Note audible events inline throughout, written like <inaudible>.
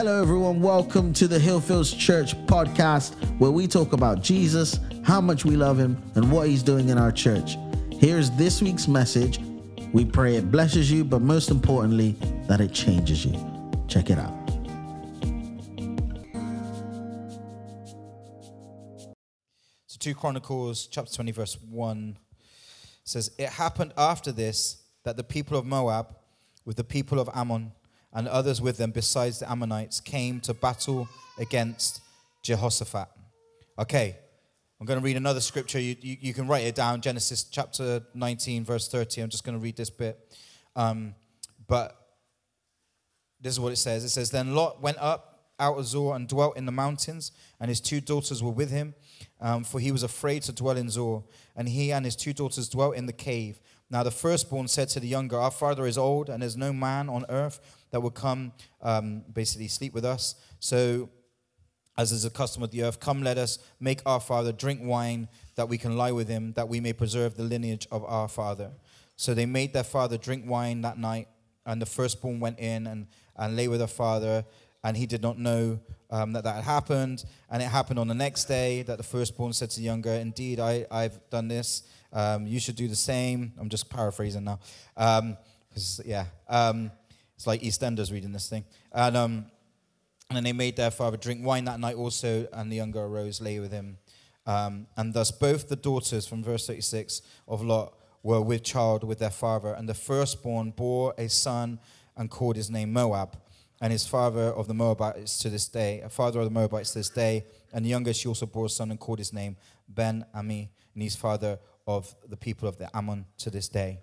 Hello, everyone. Welcome to the Hillfields Church podcast, where we talk about Jesus, how much we love him, and what he's doing in our church. Here's this week's message. We pray it blesses you, but most importantly, that it changes you. Check it out. So 2 Chronicles chapter 20 verse 1 says it happened after this that the people of Moab with the people of Ammon and others with them besides the Ammonites came to battle against Jehoshaphat. Okay, I'm going to read another scripture. You, you, you can write it down Genesis chapter 19, verse 30. I'm just going to read this bit. Um, but this is what it says it says, Then Lot went up out of Zoar and dwelt in the mountains, and his two daughters were with him, um, for he was afraid to dwell in Zoar. And he and his two daughters dwelt in the cave. Now the firstborn said to the younger, Our father is old, and there's no man on earth that would come um, basically sleep with us. So, as is the custom of the earth, come let us make our father drink wine that we can lie with him, that we may preserve the lineage of our father. So they made their father drink wine that night, and the firstborn went in and, and lay with her father, and he did not know um, that that had happened. And it happened on the next day that the firstborn said to the younger, Indeed, I, I've done this. Um, you should do the same. I'm just paraphrasing now. Um, yeah. It's like EastEnders reading this thing. And, um, and then they made their father drink wine that night also, and the younger arose, lay with him. Um, and thus both the daughters, from verse 36 of Lot, were with child with their father. And the firstborn bore a son and called his name Moab. And his father of the Moabites to this day, a father of the Moabites to this day. And the younger she also bore a son and called his name Ben Ami. And he's father of the people of the Ammon to this day.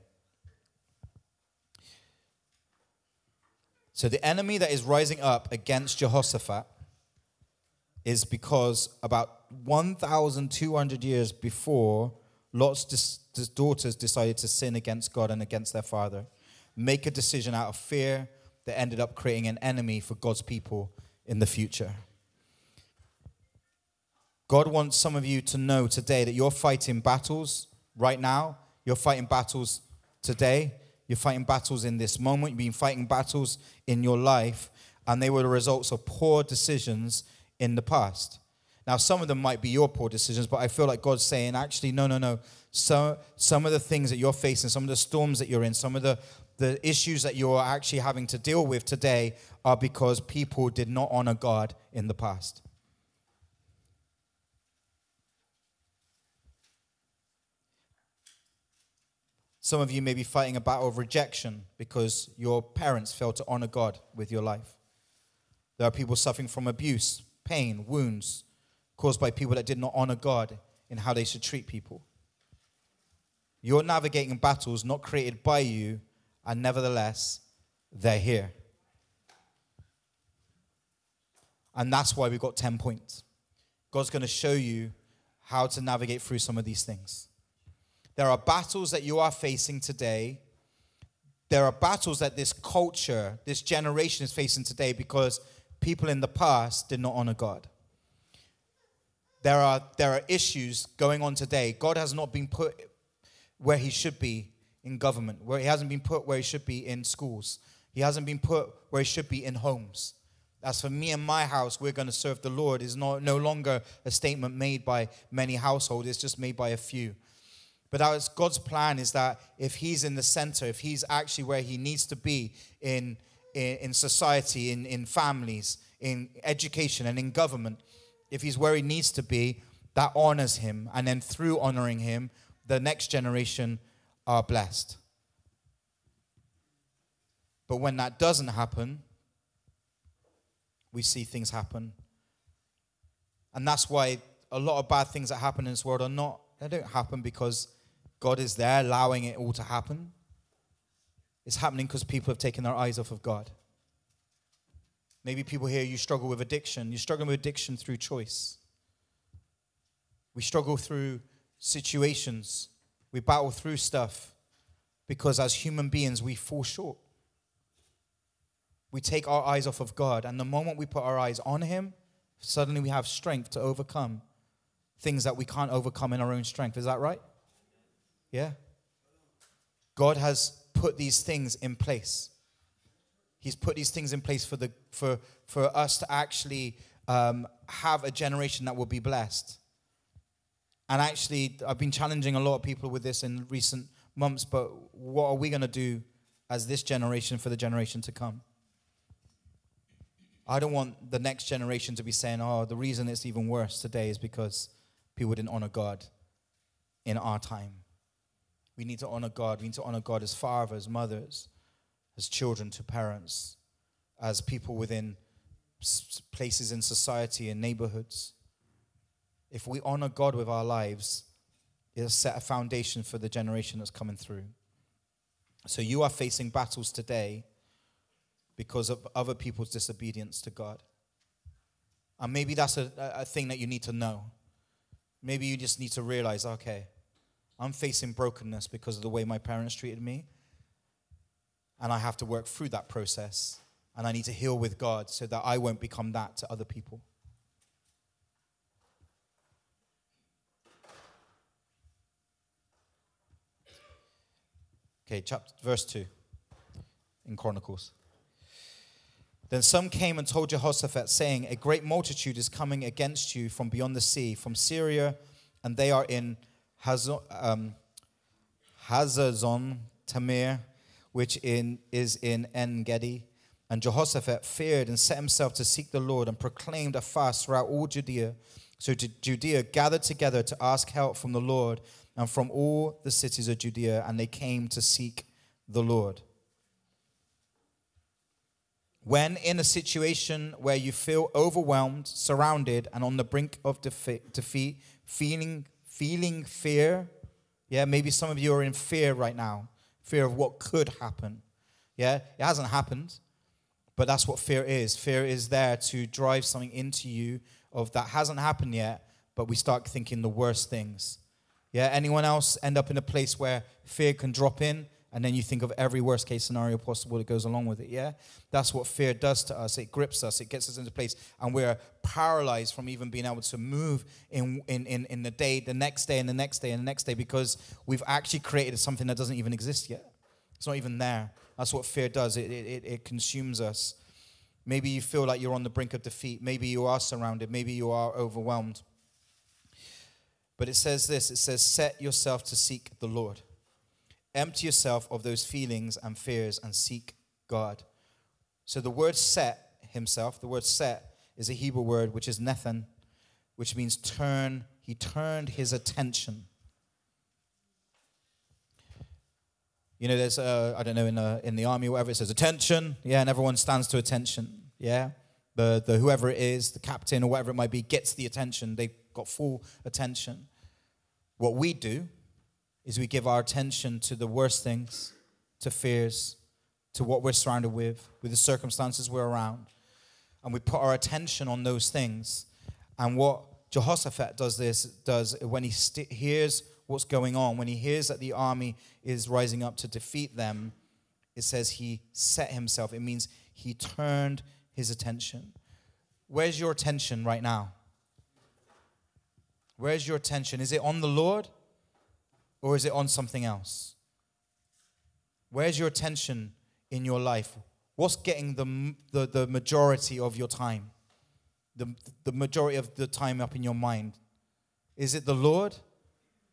So the enemy that is rising up against Jehoshaphat is because about 1,200 years before, Lot's dis- daughters decided to sin against God and against their father, make a decision out of fear that ended up creating an enemy for God's people in the future. God wants some of you to know today that you're fighting battles right now. You're fighting battles today you're fighting battles in this moment. You've been fighting battles in your life, and they were the results of poor decisions in the past. Now, some of them might be your poor decisions, but I feel like God's saying, actually, no, no, no. So, some of the things that you're facing, some of the storms that you're in, some of the, the issues that you're actually having to deal with today are because people did not honor God in the past. Some of you may be fighting a battle of rejection because your parents failed to honor God with your life. There are people suffering from abuse, pain, wounds caused by people that did not honor God in how they should treat people. You're navigating battles not created by you, and nevertheless, they're here. And that's why we've got 10 points. God's going to show you how to navigate through some of these things. There are battles that you are facing today. There are battles that this culture, this generation is facing today because people in the past did not honor God. There are, there are issues going on today. God has not been put where he should be in government, where he hasn't been put where he should be in schools. He hasn't been put where he should be in homes. As for me and my house, we're going to serve the Lord is no, no longer a statement made by many households, it's just made by a few. But was, God's plan is that if He's in the center, if He's actually where He needs to be in, in, in society, in, in families, in education, and in government, if He's where He needs to be, that honors Him. And then through honoring Him, the next generation are blessed. But when that doesn't happen, we see things happen. And that's why a lot of bad things that happen in this world are not, they don't happen because God is there allowing it all to happen. It's happening because people have taken their eyes off of God. Maybe people here, you struggle with addiction. You're struggling with addiction through choice. We struggle through situations. We battle through stuff because as human beings, we fall short. We take our eyes off of God, and the moment we put our eyes on Him, suddenly we have strength to overcome things that we can't overcome in our own strength. Is that right? Yeah? God has put these things in place. He's put these things in place for, the, for, for us to actually um, have a generation that will be blessed. And actually, I've been challenging a lot of people with this in recent months, but what are we going to do as this generation for the generation to come? I don't want the next generation to be saying, oh, the reason it's even worse today is because people didn't honor God in our time. We need to honor God. We need to honor God as fathers, mothers, as children to parents, as people within places in society and neighborhoods. If we honor God with our lives, it'll set a foundation for the generation that's coming through. So you are facing battles today because of other people's disobedience to God. And maybe that's a, a thing that you need to know. Maybe you just need to realize okay, I'm facing brokenness because of the way my parents treated me. And I have to work through that process. And I need to heal with God so that I won't become that to other people. Okay, chapter verse 2 in Chronicles. Then some came and told Jehoshaphat, saying, A great multitude is coming against you from beyond the sea, from Syria, and they are in Um, Hazazon Tamar, which in, is in En Gedi. And Jehoshaphat feared and set himself to seek the Lord and proclaimed a fast throughout all Judea. So Judea gathered together to ask help from the Lord and from all the cities of Judea, and they came to seek the Lord. When in a situation where you feel overwhelmed, surrounded, and on the brink of defeat, feeling, feeling fear, yeah, maybe some of you are in fear right now, fear of what could happen. Yeah, it hasn't happened, but that's what fear is. Fear is there to drive something into you of that hasn't happened yet, but we start thinking the worst things. Yeah, anyone else end up in a place where fear can drop in and then you think of every worst case scenario possible that goes along with it. Yeah? That's what fear does to us. It grips us, it gets us into place, and we're paralyzed from even being able to move in, in, in, in the day, the next day, and the next day, and the next day, because we've actually created something that doesn't even exist yet. It's not even there. That's what fear does, it, it, it consumes us. Maybe you feel like you're on the brink of defeat. Maybe you are surrounded. Maybe you are overwhelmed. But it says this it says, Set yourself to seek the Lord. Empty yourself of those feelings and fears and seek God. So the word set himself, the word set is a Hebrew word which is nethan, which means turn. He turned his attention. You know, there's, uh, I don't know, in the, in the army whatever, it says attention. Yeah, and everyone stands to attention. Yeah. The, the whoever it is, the captain or whatever it might be, gets the attention. They've got full attention. What we do is we give our attention to the worst things, to fears, to what we're surrounded with, with the circumstances we're around. And we put our attention on those things. And what Jehoshaphat does this does when he st- hears what's going on, when he hears that the army is rising up to defeat them, it says he set himself. It means he turned his attention. Where's your attention right now? Where's your attention? Is it on the Lord? Or is it on something else? Where's your attention in your life? What's getting the, the, the majority of your time? The, the majority of the time up in your mind? Is it the Lord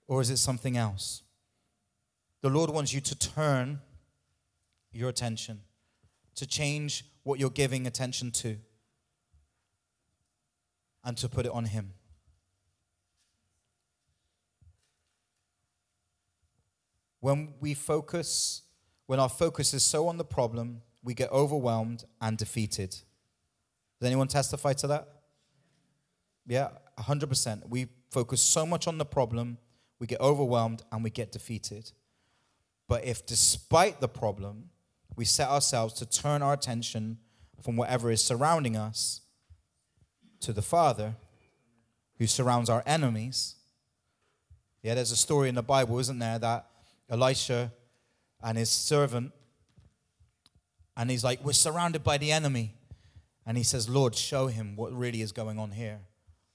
or is it something else? The Lord wants you to turn your attention, to change what you're giving attention to, and to put it on Him. When we focus, when our focus is so on the problem, we get overwhelmed and defeated. Does anyone testify to that? Yeah, 100%. We focus so much on the problem, we get overwhelmed and we get defeated. But if, despite the problem, we set ourselves to turn our attention from whatever is surrounding us to the Father who surrounds our enemies. Yeah, there's a story in the Bible, isn't there, that Elisha and his servant. And he's like, We're surrounded by the enemy. And he says, Lord, show him what really is going on here.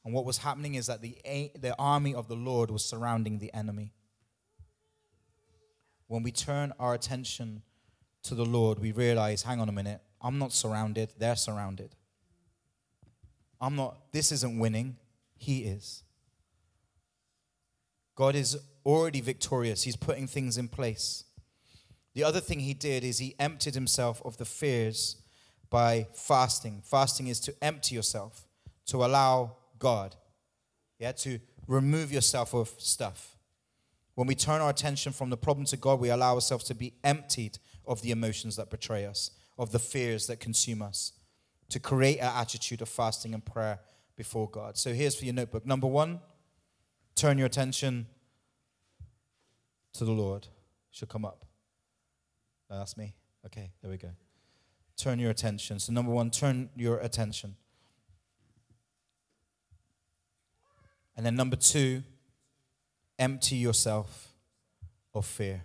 And what was happening is that the, the army of the Lord was surrounding the enemy. When we turn our attention to the Lord, we realize, hang on a minute, I'm not surrounded, they're surrounded. I'm not, this isn't winning, He is. God is already victorious, He's putting things in place. The other thing He did is He emptied Himself of the fears by fasting. Fasting is to empty yourself, to allow God, yeah, to remove yourself of stuff. When we turn our attention from the problem to God, we allow ourselves to be emptied of the emotions that betray us, of the fears that consume us, to create an attitude of fasting and prayer before God. So here's for your notebook. Number one, turn your attention to the Lord. Should come up. That's me. Okay, there we go. Turn your attention. So, number one, turn your attention. And then, number two, empty yourself of fear.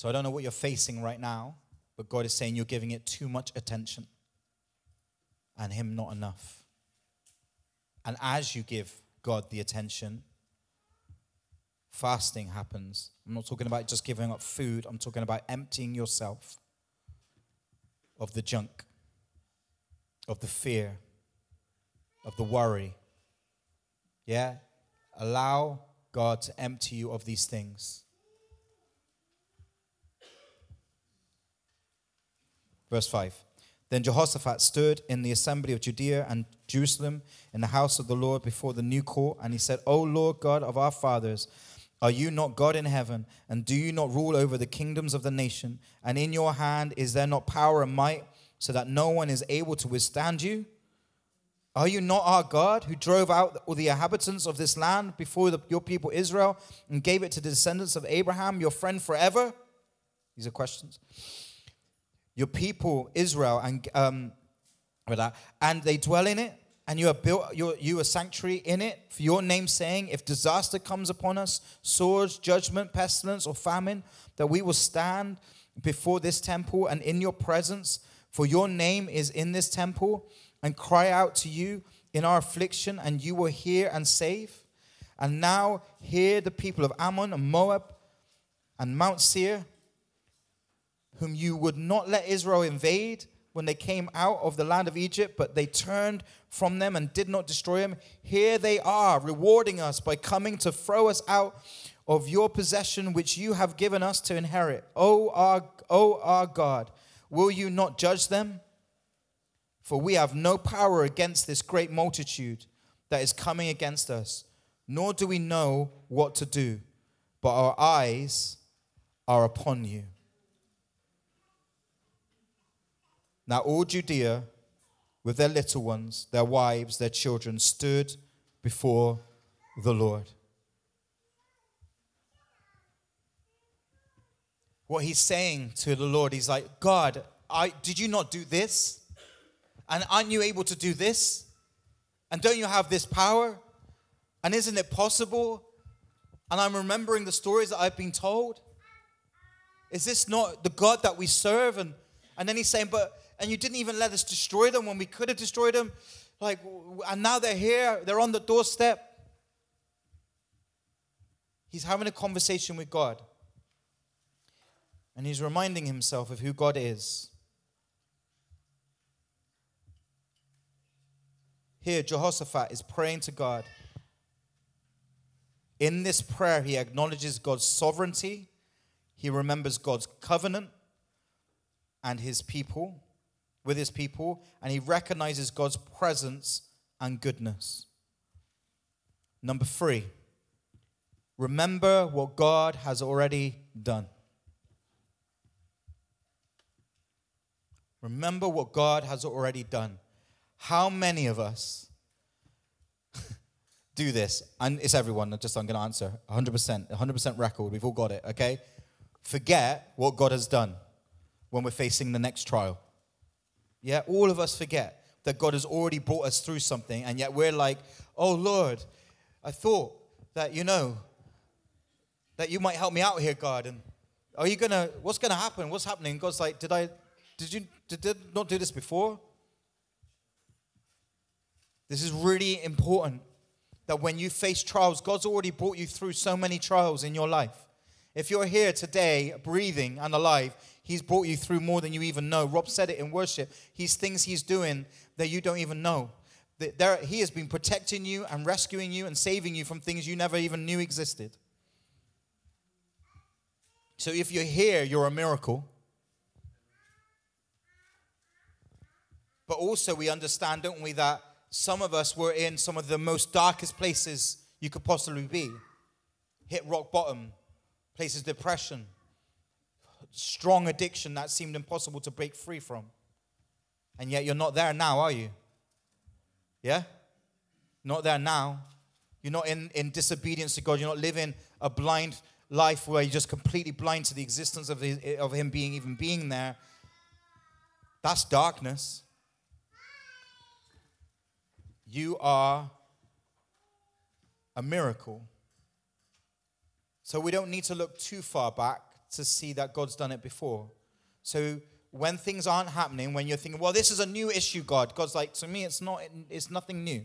So I don't know what you're facing right now, but God is saying you're giving it too much attention and Him not enough. And as you give God the attention, fasting happens. I'm not talking about just giving up food, I'm talking about emptying yourself of the junk, of the fear, of the worry. Yeah? Allow God to empty you of these things. Verse 5. Then Jehoshaphat stood in the assembly of Judea and Jerusalem in the house of the Lord before the new court, and he said, O Lord God of our fathers, are you not God in heaven? And do you not rule over the kingdoms of the nation? And in your hand is there not power and might, so that no one is able to withstand you? Are you not our God who drove out all the inhabitants of this land before the, your people Israel and gave it to the descendants of Abraham, your friend forever? These are questions your people Israel and um, and they dwell in it and you have built your, you a sanctuary in it for your name's saying. If disaster comes upon us swords judgment pestilence or famine that we will stand before this temple and in your presence for your name is in this temple and cry out to you in our affliction and you will hear and save. And now hear the people of ammon and moab and mount seir whom you would not let Israel invade when they came out of the land of Egypt, but they turned from them and did not destroy them. Here they are, rewarding us by coming to throw us out of your possession, which you have given us to inherit. O our, o our God, will you not judge them? For we have no power against this great multitude that is coming against us, nor do we know what to do, but our eyes are upon you. Now all Judea, with their little ones, their wives, their children, stood before the Lord. What he's saying to the Lord, he's like, God, I, did you not do this? And aren't you able to do this? And don't you have this power? And isn't it possible? And I'm remembering the stories that I've been told. Is this not the God that we serve? And, and then he's saying, But and you didn't even let us destroy them when we could have destroyed them. Like, and now they're here, they're on the doorstep. He's having a conversation with God. And he's reminding himself of who God is. Here, Jehoshaphat is praying to God. In this prayer, he acknowledges God's sovereignty, he remembers God's covenant and his people with his people and he recognizes God's presence and goodness. Number three, remember what God has already done. Remember what God has already done. How many of us <laughs> do this? And it's everyone, just I'm going to answer 100%, 100% record. We've all got it, okay? Forget what God has done when we're facing the next trial. Yeah, all of us forget that God has already brought us through something, and yet we're like, oh Lord, I thought that, you know, that you might help me out here, God. And are you gonna, what's gonna happen? What's happening? God's like, did I, did you, did, did not do this before? This is really important that when you face trials, God's already brought you through so many trials in your life. If you're here today, breathing and alive, He's brought you through more than you even know. Rob said it in worship. He's things He's doing that you don't even know. There, he has been protecting you and rescuing you and saving you from things you never even knew existed. So if you're here, you're a miracle. But also, we understand, don't we, that some of us were in some of the most darkest places you could possibly be. Hit rock bottom, places depression, strong addiction that seemed impossible to break free from. And yet you're not there now, are you? Yeah? Not there now. You're not in, in disobedience to God. You're not living a blind life where you're just completely blind to the existence of, his, of Him being even being there. That's darkness. You are a miracle. So we don't need to look too far back to see that God's done it before. So when things aren't happening, when you're thinking, well, this is a new issue, God, God's like, to me, it's not, it's nothing new.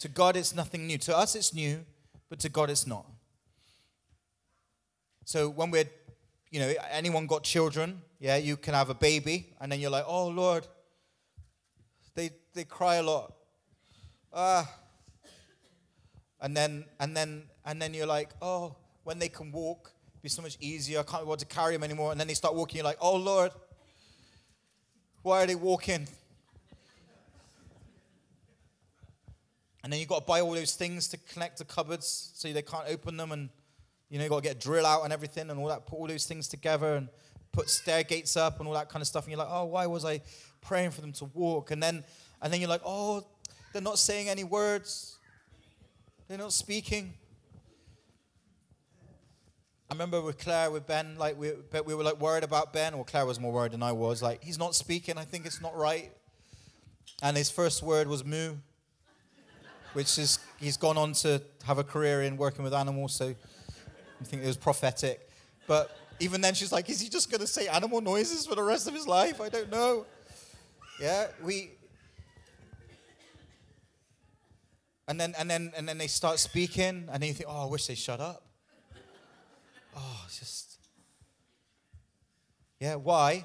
To God, it's nothing new. To us, it's new, but to God, it's not. So when we're, you know, anyone got children, yeah, you can have a baby, and then you're like, oh, Lord, they, they cry a lot. Ah. And then, and then, and then you're like, oh, when they can walk, be so much easier. I can't be able to carry them anymore. And then they start walking. You're like, oh Lord, why are they walking? And then you've got to buy all those things to connect the cupboards so they can't open them. And, you know, you've got to get drill out and everything and all that, put all those things together and put stair gates up and all that kind of stuff. And you're like, oh, why was I praying for them to walk? And then, and then you're like, oh, they're not saying any words. They're not speaking. I remember with Claire, with Ben, like we, we were like worried about Ben, or Claire was more worried than I was. Like he's not speaking. I think it's not right. And his first word was moo, which is he's gone on to have a career in working with animals. So I think it was prophetic. But even then, she's like, is he just going to say animal noises for the rest of his life? I don't know. Yeah, we And then, and then, and then they start speaking, and then you think, oh, I wish they shut up. Oh, it's just. Yeah, why?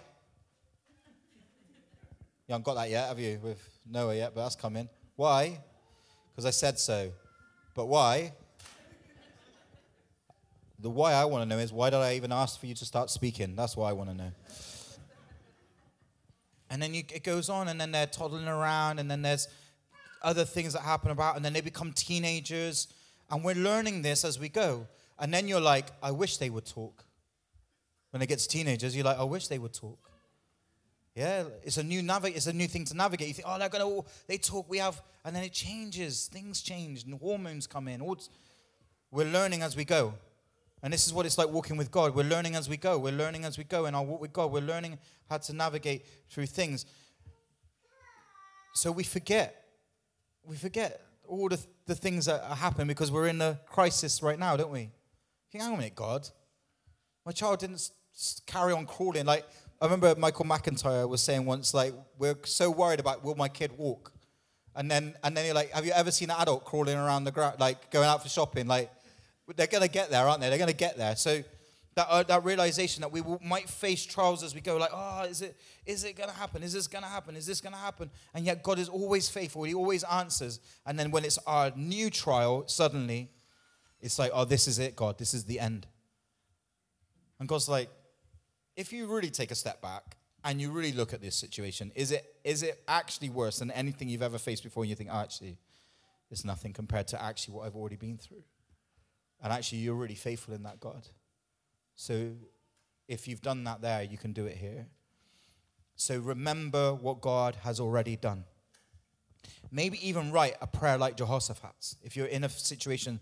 You haven't got that yet, have you, with Noah yet, but that's coming. Why? Because I said so. But why? The why I want to know is why did I even ask for you to start speaking? That's why I want to know. And then you, it goes on, and then they're toddling around, and then there's other things that happen about, and then they become teenagers. And we're learning this as we go. And then you're like, I wish they would talk. When it gets teenagers, you're like, I wish they would talk. Yeah, it's a new. It's a new thing to navigate. You think, oh, they're gonna. They talk. We have, and then it changes. Things change, and hormones come in. We're learning as we go, and this is what it's like walking with God. We're learning as we go. We're learning as we go in our walk with God. We're learning how to navigate through things. So we forget we forget all the, the things that are happening because we're in a crisis right now, don't we? Hang on a minute, God. My child didn't carry on crawling. Like, I remember Michael McIntyre was saying once, like, we're so worried about will my kid walk? And then, and then you're like, have you ever seen an adult crawling around the ground, like going out for shopping? Like, they're going to get there, aren't they? They're going to get there. So that, uh, that realization that we will, might face trials as we go, like, oh, is it, is it going to happen? Is this going to happen? Is this going to happen? And yet God is always faithful. He always answers. And then when it's our new trial, suddenly it's like, oh, this is it, God. This is the end. And God's like, if you really take a step back and you really look at this situation, is it, is it actually worse than anything you've ever faced before? And you think, oh, actually, it's nothing compared to actually what I've already been through. And actually, you're really faithful in that, God. So if you've done that there, you can do it here. So remember what God has already done. Maybe even write a prayer like Jehoshaphat's. If you're in a situation,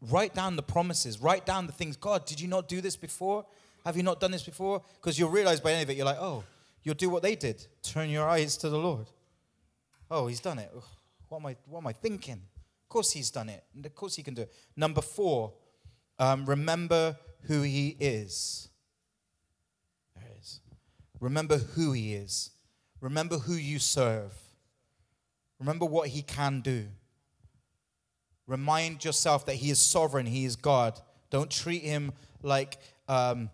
write down the promises, write down the things. God, did you not do this before? Have you not done this before? Because you'll realize by end of it, you're like, oh, you'll do what they did. Turn your eyes to the Lord. Oh, he's done it. What am I, what am I thinking? Of course he's done it. And of course he can do it. Number four, um, remember who he is. There it is. Remember who he is. Remember who you serve. Remember what he can do. Remind yourself that he is sovereign, he is God. Don't treat him like, um,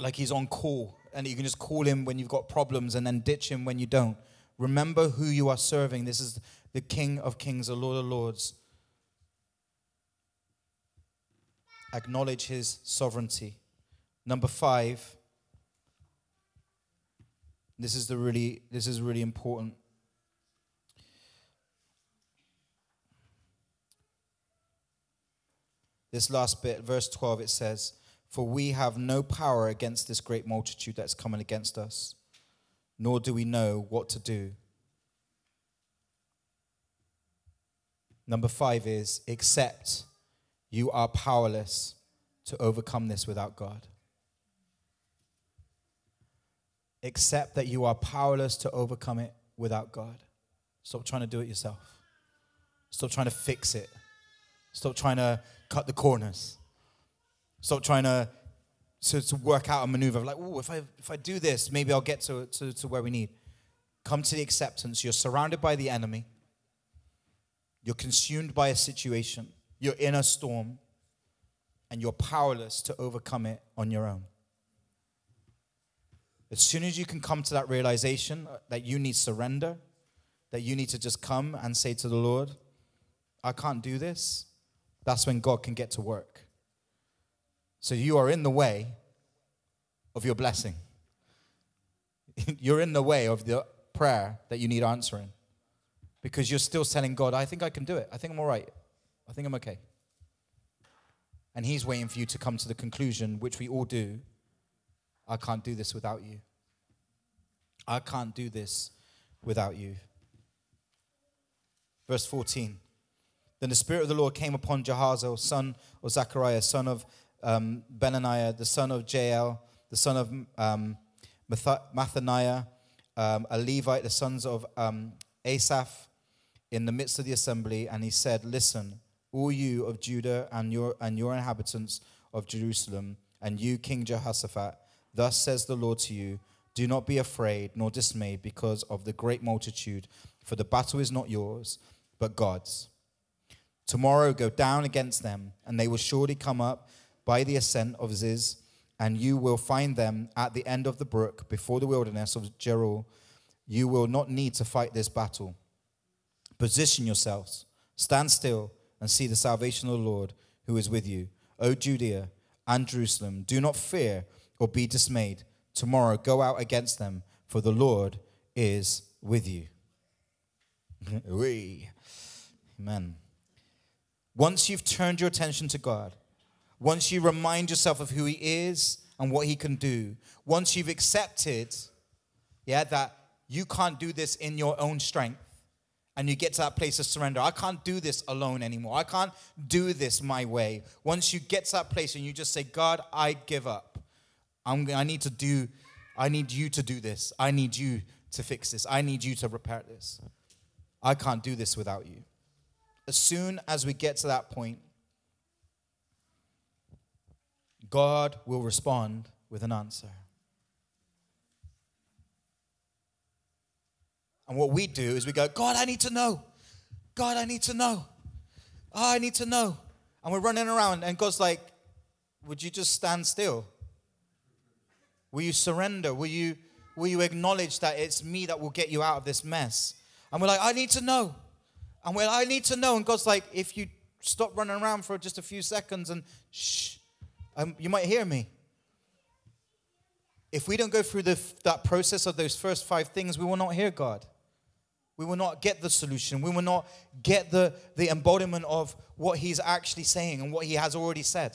like he's on call and you can just call him when you've got problems and then ditch him when you don't. Remember who you are serving. This is the King of Kings, the Lord of Lords. Acknowledge his sovereignty. Number five. This is the really this is really important. This last bit, verse 12, it says, For we have no power against this great multitude that's coming against us, nor do we know what to do. Number five is, Except you are powerless to overcome this without God. Accept that you are powerless to overcome it without God. Stop trying to do it yourself. Stop trying to fix it. Stop trying to cut the corners. Stop trying to, to, to work out a maneuver like, oh, if I, if I do this, maybe I'll get to, to, to where we need. Come to the acceptance. You're surrounded by the enemy. You're consumed by a situation. You're in a storm. And you're powerless to overcome it on your own. As soon as you can come to that realization that you need surrender, that you need to just come and say to the Lord, I can't do this, that's when God can get to work. So you are in the way of your blessing. <laughs> you're in the way of the prayer that you need answering because you're still telling God, I think I can do it. I think I'm all right. I think I'm okay. And He's waiting for you to come to the conclusion, which we all do I can't do this without you. I can't do this without you. Verse 14. Then the Spirit of the Lord came upon Jahaziel, son of Zechariah, son of um, Benaniah, the son of Jael, the son of um, Mathaniah, um, a Levite, the sons of um, Asaph, in the midst of the assembly, and he said, Listen, all you of Judah and your, and your inhabitants of Jerusalem, and you, King Jehoshaphat, thus says the Lord to you, Do not be afraid nor dismayed because of the great multitude, for the battle is not yours, but God's. Tomorrow go down against them, and they will surely come up by the ascent of Ziz, and you will find them at the end of the brook before the wilderness of Jeruel. You will not need to fight this battle. Position yourselves, stand still, and see the salvation of the Lord who is with you. O Judea and Jerusalem, do not fear or be dismayed. Tomorrow go out against them, for the Lord is with you. <laughs> We, amen. Once you've turned your attention to God, once you remind yourself of who He is and what He can do, once you've accepted, yeah, that you can't do this in your own strength, and you get to that place of surrender. I can't do this alone anymore. I can't do this my way. Once you get to that place and you just say, God, I give up. I'm, I need to do, I need you to do this. I need you to fix this. I need you to repair this. I can't do this without you as soon as we get to that point, God will respond with an answer. And what we do is we go, God, I need to know. God, I need to know. Oh, I need to know. And we're running around, and God's like, Would you just stand still? Will you surrender? Will you, will you acknowledge that it's me that will get you out of this mess? And we're like, I need to know. And well, I need to know. And God's like, if you stop running around for just a few seconds and shh, um, you might hear me. If we don't go through the, that process of those first five things, we will not hear God. We will not get the solution. We will not get the, the embodiment of what He's actually saying and what He has already said.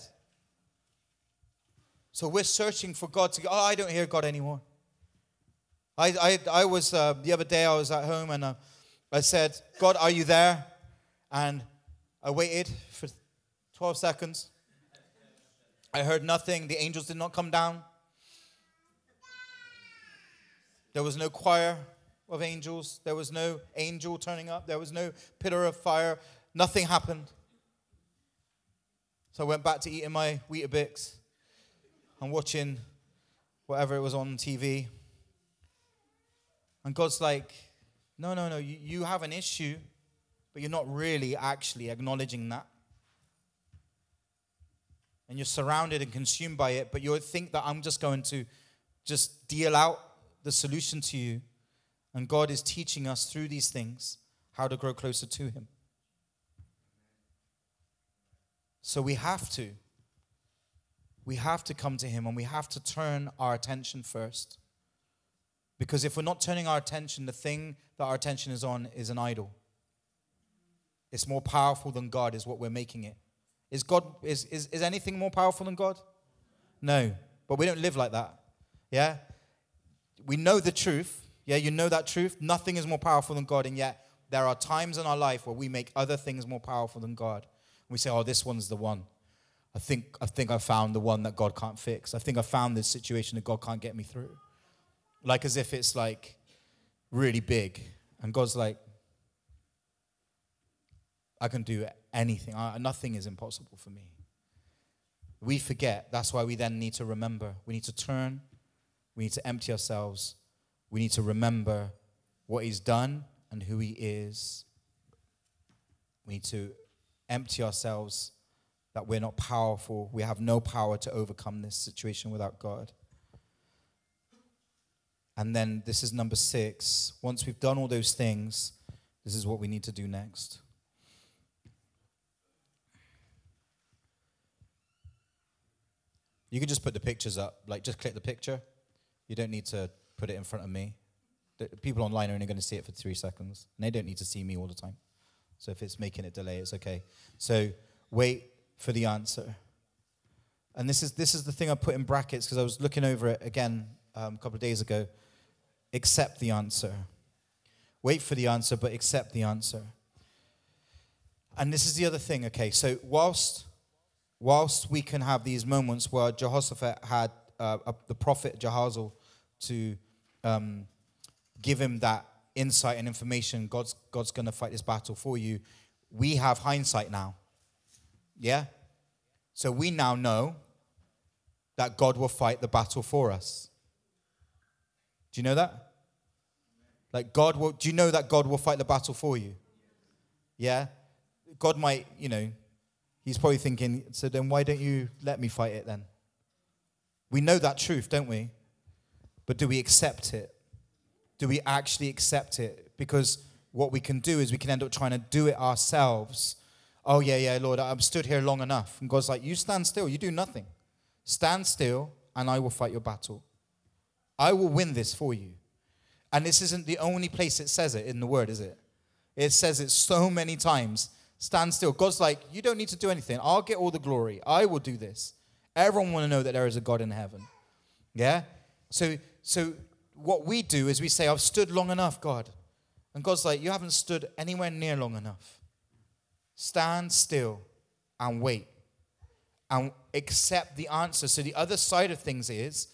So we're searching for God to go, oh, I don't hear God anymore. I, I, I was, uh, the other day, I was at home and uh, I said, God, are you there? And I waited for 12 seconds. I heard nothing. The angels did not come down. There was no choir of angels. There was no angel turning up. There was no pillar of fire. Nothing happened. So I went back to eating my Weetabix and watching whatever it was on TV. And God's like, No, no, no. You, you have an issue, but you're not really actually acknowledging that. And you're surrounded and consumed by it, but you think that I'm just going to just deal out the solution to you. And God is teaching us through these things how to grow closer to Him. So we have to. We have to come to Him and we have to turn our attention first. Because if we're not turning our attention, the thing that our attention is on is an idol. It's more powerful than God, is what we're making it. Is God is, is, is anything more powerful than God? No. But we don't live like that. Yeah? We know the truth. Yeah, you know that truth. Nothing is more powerful than God, and yet there are times in our life where we make other things more powerful than God. We say, oh, this one's the one. I think, I think I found the one that God can't fix. I think I found this situation that God can't get me through. Like as if it's like really big. And God's like, I can do anything. I, nothing is impossible for me. We forget. That's why we then need to remember. We need to turn. We need to empty ourselves. We need to remember what He's done and who He is. We need to empty ourselves that we're not powerful. We have no power to overcome this situation without God. And then this is number six. Once we've done all those things, this is what we need to do next. You can just put the pictures up, like just click the picture. You don't need to put it in front of me. The people online are only going to see it for three seconds, and they don't need to see me all the time. So if it's making it delay, it's okay. So wait for the answer. And this is, this is the thing I put in brackets because I was looking over it again um, a couple of days ago. Accept the answer. Wait for the answer, but accept the answer. And this is the other thing, okay? So, whilst, whilst we can have these moments where Jehoshaphat had uh, the prophet Jehazel to um, give him that insight and information, God's, God's going to fight this battle for you. We have hindsight now. Yeah? So we now know that God will fight the battle for us. Do you know that? Like God will, do you know that God will fight the battle for you? Yeah? God might, you know, he's probably thinking, so then why don't you let me fight it then? We know that truth, don't we? But do we accept it? Do we actually accept it? Because what we can do is we can end up trying to do it ourselves. Oh, yeah, yeah, Lord, I've stood here long enough. And God's like, You stand still, you do nothing. Stand still, and I will fight your battle. I will win this for you. And this isn't the only place it says it in the word, is it? It says it so many times. Stand still. God's like, You don't need to do anything. I'll get all the glory. I will do this. Everyone want to know that there is a God in heaven. Yeah? So, so what we do is we say, I've stood long enough, God. And God's like, You haven't stood anywhere near long enough. Stand still and wait and accept the answer. So the other side of things is,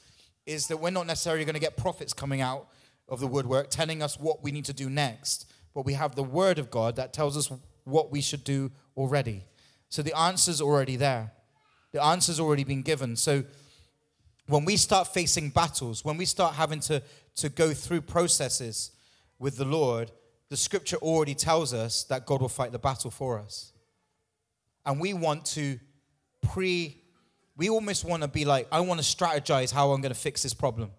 is that we're not necessarily going to get prophets coming out of the woodwork telling us what we need to do next, but we have the word of God that tells us what we should do already. So the answer's already there. The answer's already been given. So when we start facing battles, when we start having to, to go through processes with the Lord, the scripture already tells us that God will fight the battle for us. And we want to pre, we almost want to be like, I want to strategize how I'm going to fix this problem.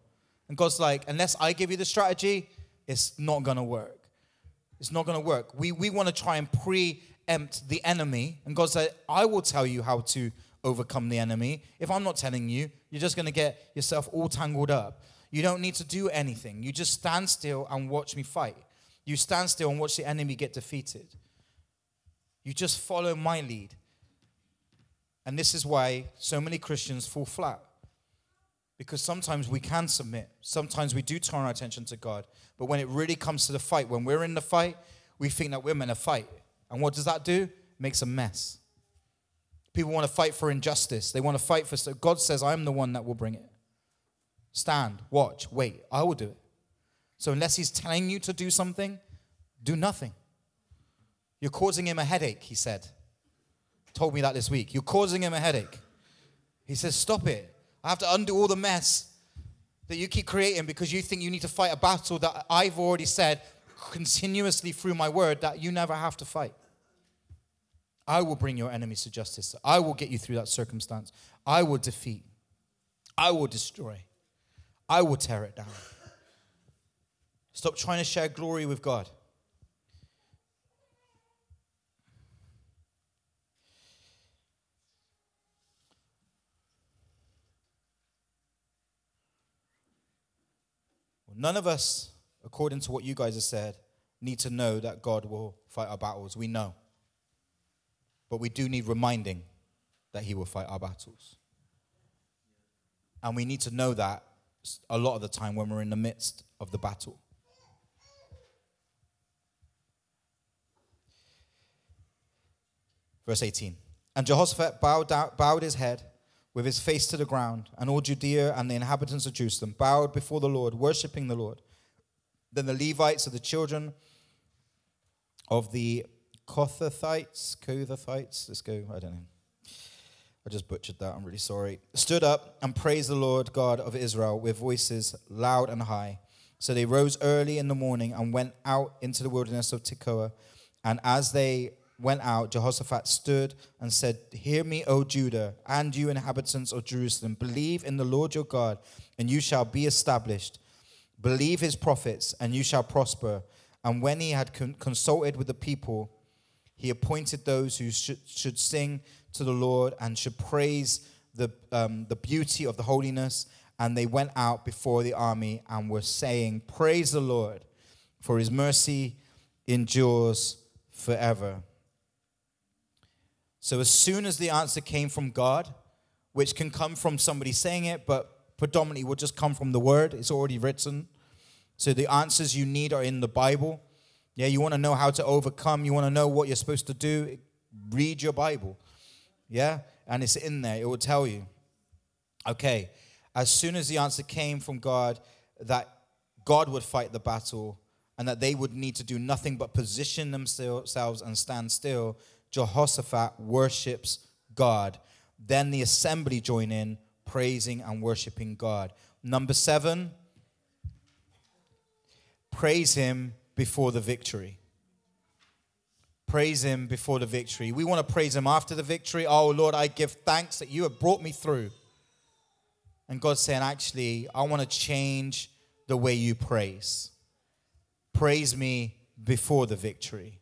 And God's like, unless I give you the strategy, it's not going to work. It's not going to work. We, we want to try and preempt the enemy. And God said, I will tell you how to overcome the enemy. If I'm not telling you, you're just going to get yourself all tangled up. You don't need to do anything. You just stand still and watch me fight. You stand still and watch the enemy get defeated. You just follow my lead. And this is why so many Christians fall flat. Because sometimes we can submit. Sometimes we do turn our attention to God. But when it really comes to the fight, when we're in the fight, we think that we're meant to fight. And what does that do? It makes a mess. People want to fight for injustice. They want to fight for. So God says, I'm the one that will bring it. Stand, watch, wait. I will do it. So unless He's telling you to do something, do nothing. You're causing him a headache, he said. Told me that this week. You're causing him a headache. He says, Stop it. I have to undo all the mess that you keep creating because you think you need to fight a battle that I've already said continuously through my word that you never have to fight. I will bring your enemies to justice. I will get you through that circumstance. I will defeat. I will destroy. I will tear it down. Stop trying to share glory with God. None of us, according to what you guys have said, need to know that God will fight our battles. We know. But we do need reminding that He will fight our battles. And we need to know that a lot of the time when we're in the midst of the battle. Verse 18. And Jehoshaphat bowed, down, bowed his head with his face to the ground, and all Judea and the inhabitants of Jerusalem bowed before the Lord, worshipping the Lord. Then the Levites of the children of the Kohathites, Kohathites, let's go, I don't know. I just butchered that, I'm really sorry. Stood up and praised the Lord God of Israel with voices loud and high. So they rose early in the morning and went out into the wilderness of Tekoa. And as they went out, Jehoshaphat stood and said, Hear me, O Judah, and you inhabitants of Jerusalem. Believe in the Lord your God, and you shall be established. Believe his prophets, and you shall prosper. And when he had con- consulted with the people, he appointed those who should, should sing to the Lord and should praise the, um, the beauty of the holiness. And they went out before the army and were saying, Praise the Lord, for his mercy endures forever. So, as soon as the answer came from God, which can come from somebody saying it, but predominantly will just come from the word, it's already written. So, the answers you need are in the Bible. Yeah, you want to know how to overcome, you want to know what you're supposed to do, read your Bible. Yeah, and it's in there, it will tell you. Okay, as soon as the answer came from God that God would fight the battle and that they would need to do nothing but position themselves and stand still, Jehoshaphat worships God. Then the assembly join in, praising and worshiping God. Number seven, praise Him before the victory. Praise Him before the victory. We want to praise Him after the victory. Oh, Lord, I give thanks that you have brought me through. And God's saying, actually, I want to change the way you praise. Praise me before the victory.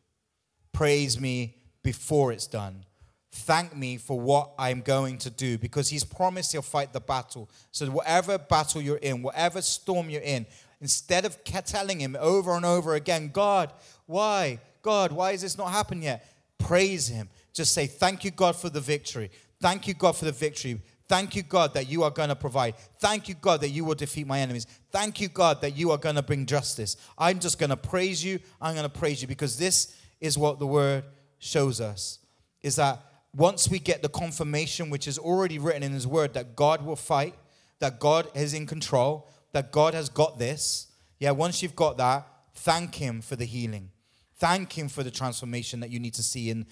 Praise me before it's done. Thank me for what I'm going to do because He's promised He'll fight the battle. So, whatever battle you're in, whatever storm you're in, instead of telling Him over and over again, God, why? God, why has this not happened yet? Praise Him. Just say, Thank you, God, for the victory. Thank you, God, for the victory. Thank you, God, that you are going to provide. Thank you, God, that you will defeat my enemies. Thank you, God, that you are going to bring justice. I'm just going to praise you. I'm going to praise you because this is what the word shows us is that once we get the confirmation, which is already written in His Word, that God will fight, that God is in control, that God has got this, yeah, once you've got that, thank Him for the healing. Thank Him for the transformation that you need to see in,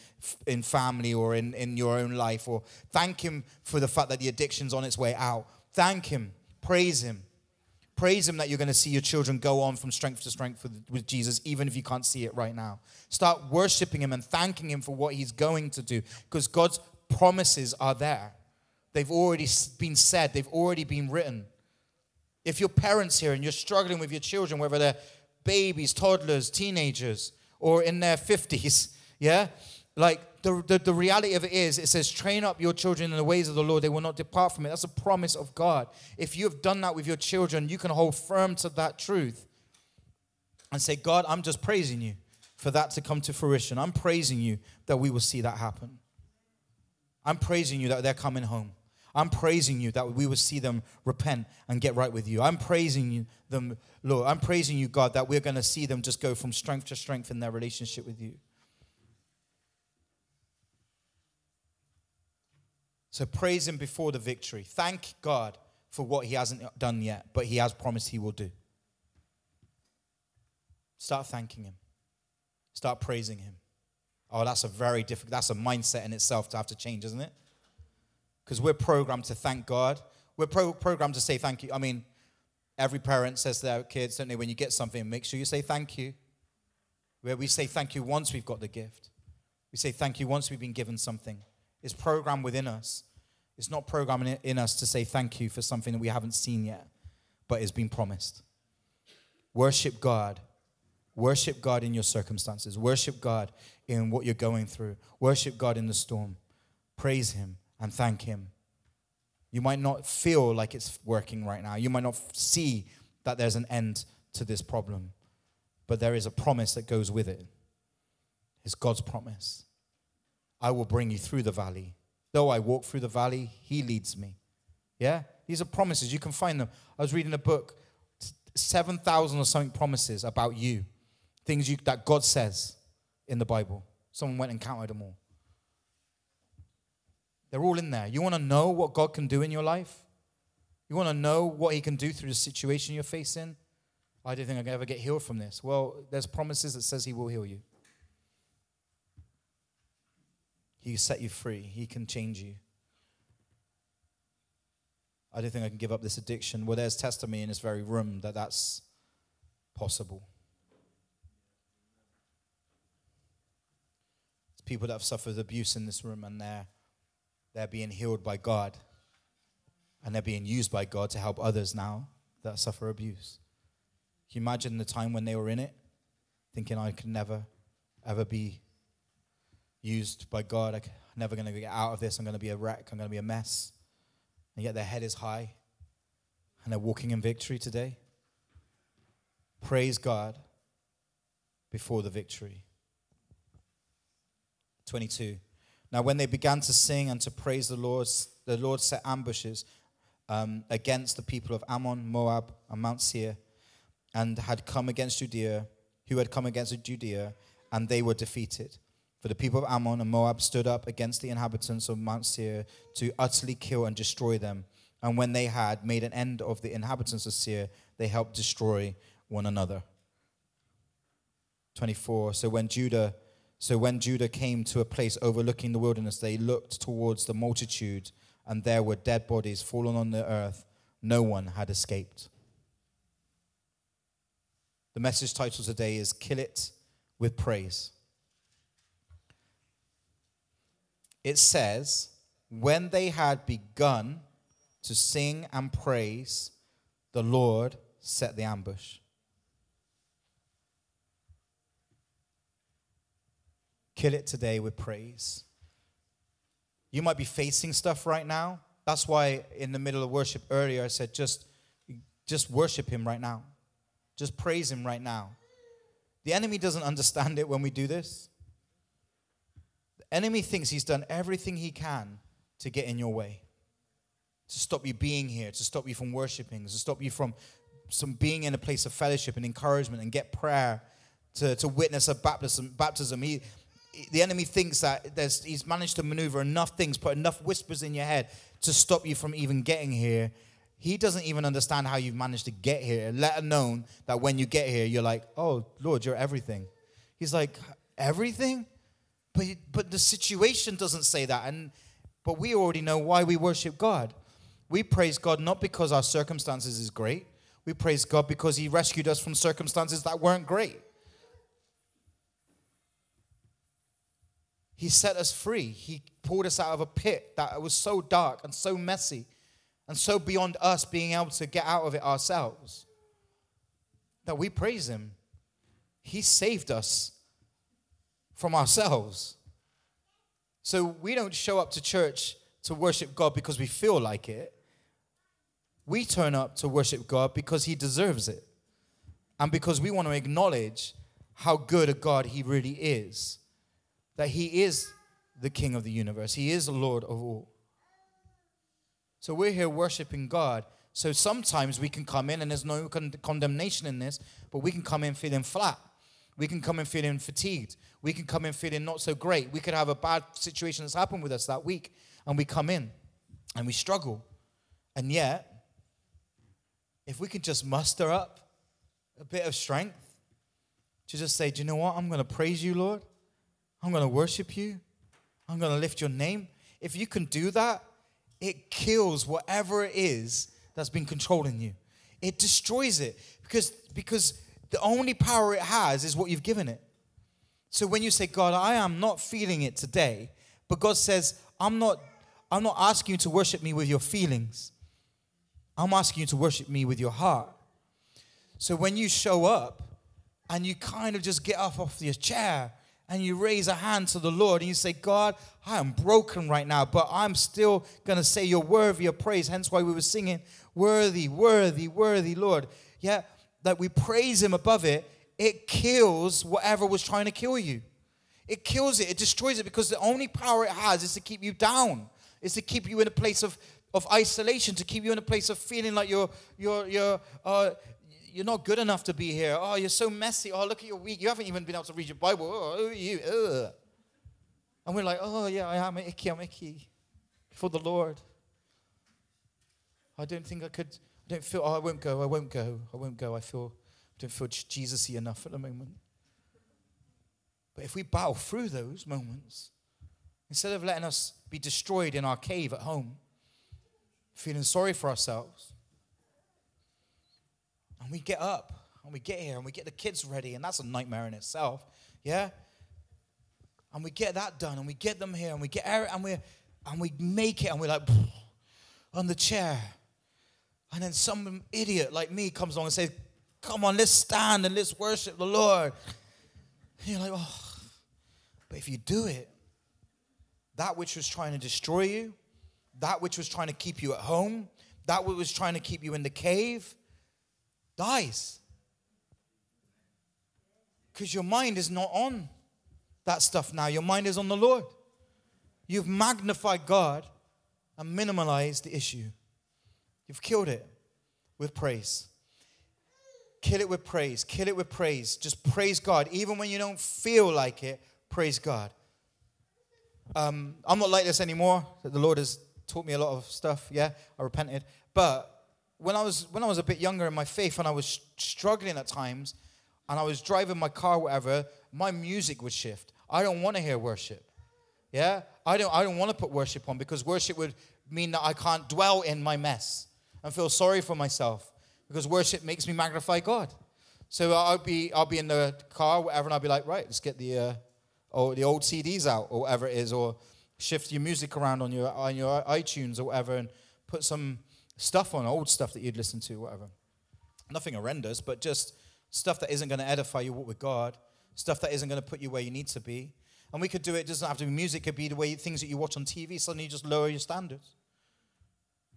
in family or in, in your own life, or thank Him for the fact that the addiction's on its way out. Thank Him. Praise Him. Praise Him that you're going to see your children go on from strength to strength with, with Jesus, even if you can't see it right now. Start worshiping Him and thanking Him for what He's going to do because God's promises are there. They've already been said, they've already been written. If you're parents here and you're struggling with your children, whether they're babies, toddlers, teenagers, or in their 50s, <laughs> yeah? Like, the, the, the reality of it is, it says, train up your children in the ways of the Lord. They will not depart from it. That's a promise of God. If you have done that with your children, you can hold firm to that truth and say, God, I'm just praising you for that to come to fruition. I'm praising you that we will see that happen. I'm praising you that they're coming home. I'm praising you that we will see them repent and get right with you. I'm praising you, them, Lord. I'm praising you, God, that we're going to see them just go from strength to strength in their relationship with you. So praise Him before the victory. Thank God for what He hasn't done yet, but He has promised He will do. Start thanking Him. Start praising Him. Oh, that's a very difficult, that's a mindset in itself to have to change, isn't it? Because we're programmed to thank God. We're pro- programmed to say thank you. I mean, every parent says to their kids, don't they, when you get something, make sure you say thank you. where we say thank you once we've got the gift. We say thank you once we've been given something. It's programmed within us. It's not programming in us to say thank you for something that we haven't seen yet, but it's been promised. Worship God. Worship God in your circumstances. Worship God in what you're going through. Worship God in the storm. Praise Him and thank Him. You might not feel like it's working right now. You might not see that there's an end to this problem, but there is a promise that goes with it. It's God's promise. I will bring you through the valley. Though I walk through the valley, He leads me. Yeah? These are promises. You can find them. I was reading a book, 7,000 or something promises about you, things you, that God says in the Bible. Someone went and counted them all. They're all in there. You want to know what God can do in your life? You want to know what He can do through the situation you're facing? I don't think I can ever get healed from this. Well, there's promises that says He will heal you. He can set you free. He can change you. I don't think I can give up this addiction. Well, there's testimony in this very room that that's possible. It's people that have suffered abuse in this room and they're they're being healed by God and they're being used by God to help others now that suffer abuse. Can you imagine the time when they were in it, thinking I could never, ever be used by God? I'm never going to get out of this. I'm going to be a wreck. I'm going to be a mess. And yet their head is high and they're walking in victory today. Praise God before the victory. 22. Now, when they began to sing and to praise the Lord, the Lord set ambushes um, against the people of Ammon, Moab, and Mount Seir, and had come against Judea, who had come against Judea, and they were defeated. For the people of Ammon and Moab stood up against the inhabitants of Mount Seir to utterly kill and destroy them. And when they had made an end of the inhabitants of Seir, they helped destroy one another. 24. So when Judah so when Judah came to a place overlooking the wilderness, they looked towards the multitude, and there were dead bodies fallen on the earth. No one had escaped. The message title today is Kill It with Praise. It says, When they had begun to sing and praise, the Lord set the ambush. Kill it today with praise. You might be facing stuff right now. That's why in the middle of worship earlier I said just just worship him right now. Just praise him right now. The enemy doesn't understand it when we do this. Enemy thinks he's done everything he can to get in your way. To stop you being here, to stop you from worshiping, to stop you from some being in a place of fellowship and encouragement and get prayer to, to witness a baptism. baptism. He, the enemy thinks that there's, he's managed to maneuver enough things, put enough whispers in your head to stop you from even getting here. He doesn't even understand how you've managed to get here, let alone that when you get here, you're like, oh, Lord, you're everything. He's like, everything? But, but the situation doesn't say that. And, but we already know why we worship God. We praise God not because our circumstances is great. We praise God because He rescued us from circumstances that weren't great. He set us free. He pulled us out of a pit that was so dark and so messy and so beyond us being able to get out of it ourselves that we praise Him. He saved us from ourselves. So we don't show up to church to worship God because we feel like it. We turn up to worship God because He deserves it and because we want to acknowledge how good a God He really is that He is the King of the universe, He is the Lord of all. So we're here worshiping God. So sometimes we can come in, and there's no con- condemnation in this, but we can come in feeling flat. We can come in feeling fatigued. We can come in feeling not so great. We could have a bad situation that's happened with us that week, and we come in and we struggle. And yet, if we can just muster up a bit of strength to just say, Do you know what? I'm going to praise you, Lord. I'm going to worship you. I'm going to lift your name. If you can do that, it kills whatever it is that's been controlling you. It destroys it because, because the only power it has is what you've given it. So when you say, God, I am not feeling it today, but God says, I'm not, I'm not asking you to worship me with your feelings. I'm asking you to worship me with your heart. So when you show up and you kind of just get up off your chair and you raise a hand to the Lord and you say, God, I am broken right now, but I'm still going to say you're worthy of praise. Hence why we were singing, Worthy, worthy, worthy, Lord. Yeah, that we praise Him above it, it kills whatever was trying to kill you. It kills it, it destroys it because the only power it has is to keep you down, is to keep you in a place of, of isolation, to keep you in a place of feeling like you're, you're, you're, uh, you're not good enough to be here. Oh, you're so messy. Oh, look at your week. You haven't even been able to read your Bible. Oh, who are you? Ugh. And we're like, oh, yeah, I am icky. I'm icky for the Lord. I don't think I could. I don't feel. Oh, I won't go. I won't go. I won't go. I feel. I don't feel Jesus-y enough at the moment. But if we battle through those moments, instead of letting us be destroyed in our cave at home, feeling sorry for ourselves, and we get up and we get here and we get the kids ready, and that's a nightmare in itself. Yeah? And we get that done and we get them here and we get and we and we make it and we're like on the chair. And then some idiot like me comes along and says, Come on, let's stand and let's worship the Lord. And you're like, oh. But if you do it, that which was trying to destroy you, that which was trying to keep you at home, that which was trying to keep you in the cave, dies. Because your mind is not on that stuff now. Your mind is on the Lord. You've magnified God and minimalized the issue. You've killed it with praise. Kill it with praise. Kill it with praise. Just praise God. Even when you don't feel like it, praise God. Um, I'm not like this anymore. The Lord has taught me a lot of stuff. Yeah, I repented. But when I was when I was a bit younger in my faith and I was struggling at times and I was driving my car whatever my music would shift I don't want to hear worship yeah I don't I don't want to put worship on because worship would mean that I can't dwell in my mess and feel sorry for myself because worship makes me magnify God so I'll be I'll be in the car whatever and I'll be like right let's get the uh, or the old CDs out or whatever it is or shift your music around on your on your iTunes or whatever and put some stuff on, old stuff that you'd listen to, whatever. Nothing horrendous, but just stuff that isn't going to edify you with God, stuff that isn't going to put you where you need to be. And we could do it, it doesn't have to be music, it could be the way things that you watch on TV, suddenly you just lower your standards.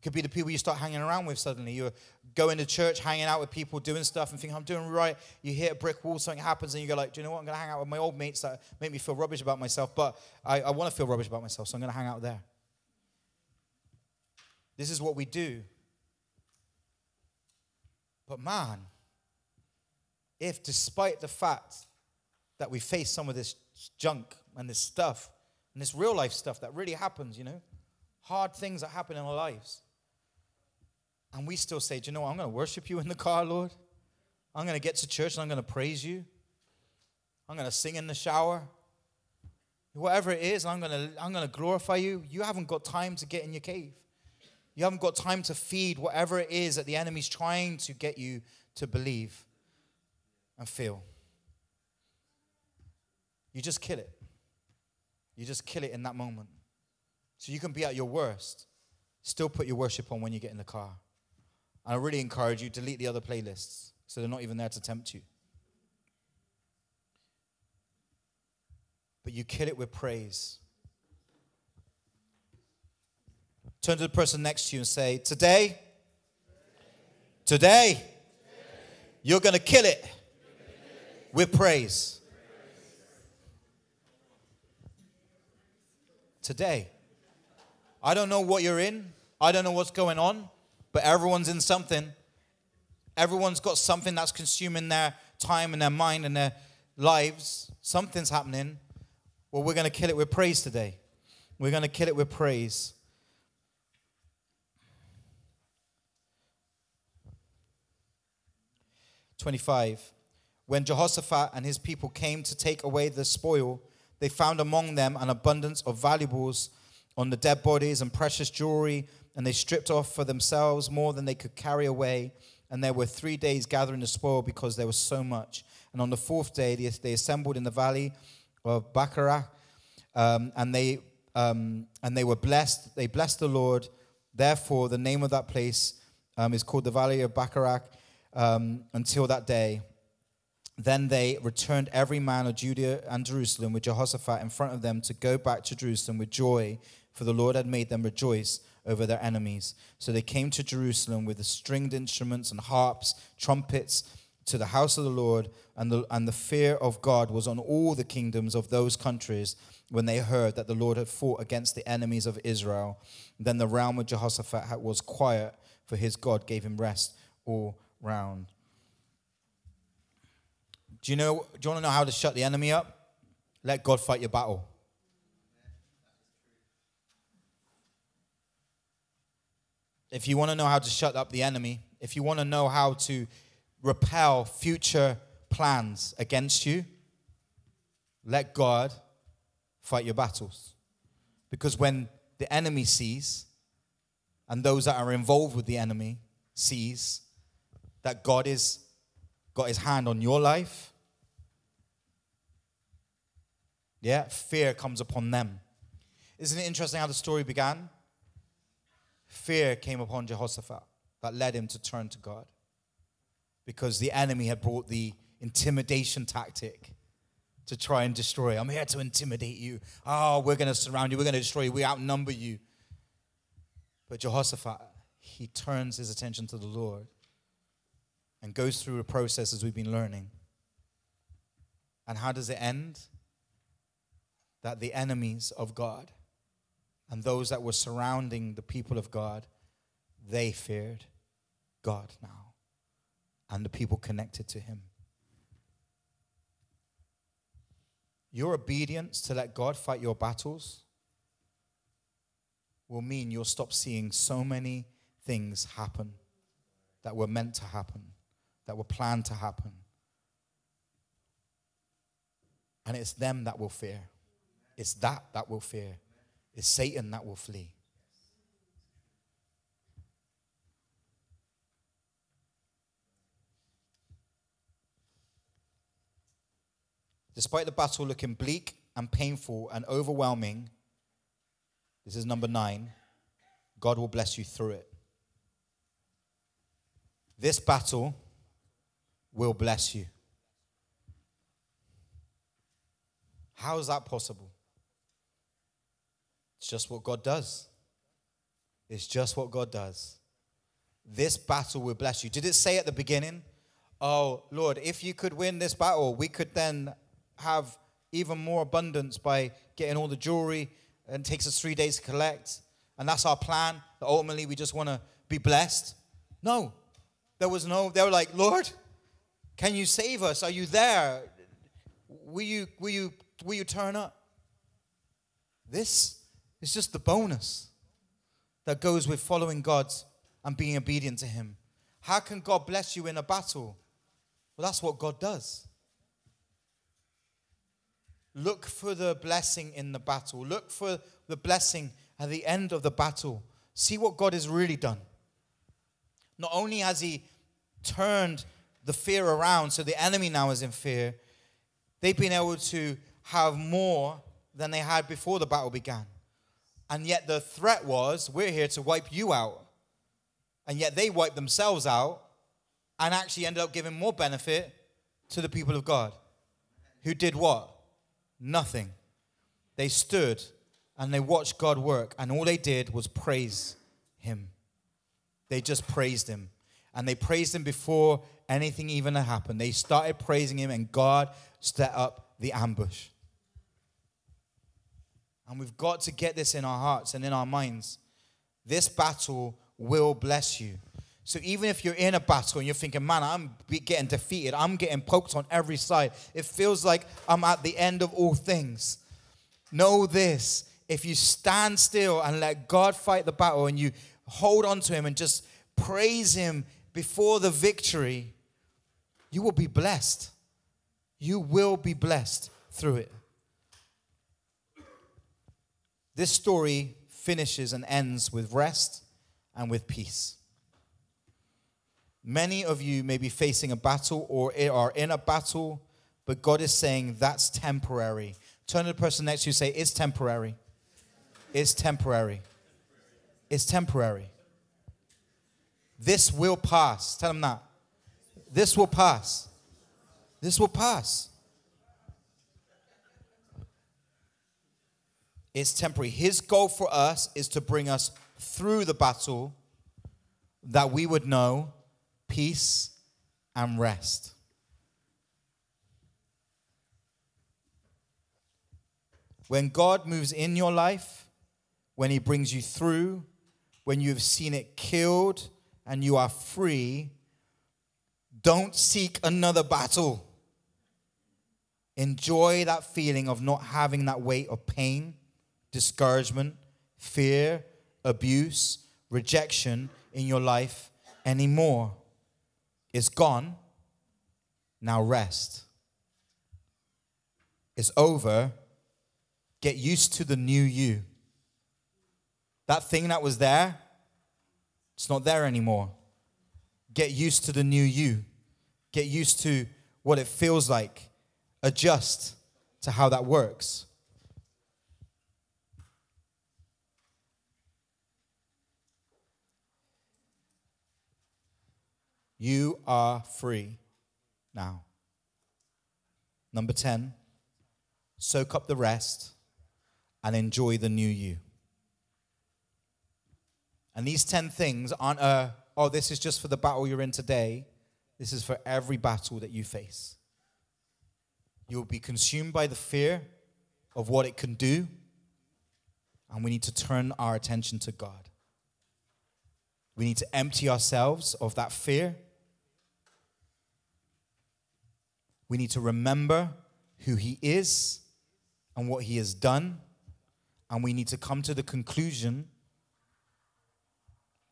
Could be the people you start hanging around with suddenly. You're going to church, hanging out with people, doing stuff, and think, I'm doing right. You hit a brick wall, something happens, and you go like, do you know what? I'm going to hang out with my old mates that make me feel rubbish about myself, but I, I want to feel rubbish about myself, so I'm going to hang out there. This is what we do but man, if despite the fact that we face some of this junk and this stuff and this real life stuff that really happens, you know, hard things that happen in our lives, and we still say, Do you know? I'm going to worship you in the car, Lord. I'm going to get to church and I'm going to praise you. I'm going to sing in the shower. Whatever it is, I'm going to, I'm going to glorify you. You haven't got time to get in your cave. You haven't got time to feed whatever it is that the enemy's trying to get you to believe and feel. You just kill it. You just kill it in that moment. So you can be at your worst, still put your worship on when you get in the car. I really encourage you delete the other playlists so they're not even there to tempt you. But you kill it with praise. Turn to the person next to you and say, Today, today, you're going to kill it with praise. Today. I don't know what you're in. I don't know what's going on, but everyone's in something. Everyone's got something that's consuming their time and their mind and their lives. Something's happening. Well, we're going to kill it with praise today. We're going to kill it with praise. 25. When Jehoshaphat and his people came to take away the spoil, they found among them an abundance of valuables on the dead bodies and precious jewelry, and they stripped off for themselves more than they could carry away. And there were three days gathering the spoil because there was so much. And on the fourth day, they assembled in the valley of Bacharach, um, and they um, and they were blessed. They blessed the Lord. Therefore, the name of that place um, is called the Valley of Bacharach um, until that day. Then they returned every man of Judea and Jerusalem with Jehoshaphat in front of them to go back to Jerusalem with joy, for the Lord had made them rejoice over their enemies. So they came to Jerusalem with the stringed instruments and harps, trumpets, to the house of the Lord, and the, and the fear of God was on all the kingdoms of those countries when they heard that the Lord had fought against the enemies of Israel. Then the realm of Jehoshaphat was quiet, for his God gave him rest all round. Do you know? Do you want to know how to shut the enemy up? Let God fight your battle. If you want to know how to shut up the enemy, if you want to know how to repel future plans against you, let God fight your battles. Because when the enemy sees, and those that are involved with the enemy sees that God is got his hand on your life, yeah, fear comes upon them. Isn't it interesting how the story began? Fear came upon Jehoshaphat that led him to turn to God because the enemy had brought the intimidation tactic to try and destroy. I'm here to intimidate you. Oh, we're going to surround you. We're going to destroy you. We outnumber you. But Jehoshaphat, he turns his attention to the Lord and goes through the process as we've been learning. And how does it end? That the enemies of God and those that were surrounding the people of God, they feared God now and the people connected to him. Your obedience to let God fight your battles will mean you'll stop seeing so many things happen that were meant to happen, that were planned to happen. And it's them that will fear. It's that that will fear. It's Satan that will flee. Despite the battle looking bleak and painful and overwhelming, this is number nine, God will bless you through it. This battle will bless you. How is that possible? It's just what God does. It's just what God does. This battle will bless you. Did it say at the beginning, Oh, Lord, if you could win this battle, we could then have even more abundance by getting all the jewelry and it takes us three days to collect. And that's our plan. That ultimately we just want to be blessed. No. There was no, they were like, Lord, can you save us? Are you there? Will you, will you, will you turn up? This is just the bonus that goes with following God and being obedient to Him. How can God bless you in a battle? Well, that's what God does. Look for the blessing in the battle. Look for the blessing at the end of the battle. See what God has really done. Not only has He turned the fear around, so the enemy now is in fear, they've been able to have more than they had before the battle began. And yet the threat was, we're here to wipe you out. And yet they wiped themselves out and actually ended up giving more benefit to the people of God. Who did what? Nothing. They stood and they watched God work, and all they did was praise Him. They just praised Him. And they praised Him before anything even happened. They started praising Him, and God set up the ambush. And we've got to get this in our hearts and in our minds. This battle will bless you. So even if you're in a battle and you're thinking, man, I'm getting defeated, I'm getting poked on every side, it feels like I'm at the end of all things. Know this if you stand still and let God fight the battle and you hold on to Him and just praise Him before the victory, you will be blessed. You will be blessed through it. This story finishes and ends with rest and with peace. Many of you may be facing a battle or are in a battle, but God is saying that's temporary. Turn to the person next to you say, It's temporary. It's temporary. It's temporary. This will pass. Tell them that. This will pass. This will pass. It's temporary. His goal for us is to bring us through the battle that we would know peace and rest. When God moves in your life, when He brings you through, when you've seen it killed and you are free, don't seek another battle. Enjoy that feeling of not having that weight of pain, discouragement, fear, abuse, rejection in your life anymore. It's gone. Now rest. It's over. Get used to the new you. That thing that was there, it's not there anymore. Get used to the new you. Get used to what it feels like. Adjust to how that works. You are free now. Number 10, soak up the rest and enjoy the new you. And these 10 things aren't a, oh, this is just for the battle you're in today. This is for every battle that you face. You'll be consumed by the fear of what it can do, and we need to turn our attention to God. We need to empty ourselves of that fear We need to remember who He is and what He has done. And we need to come to the conclusion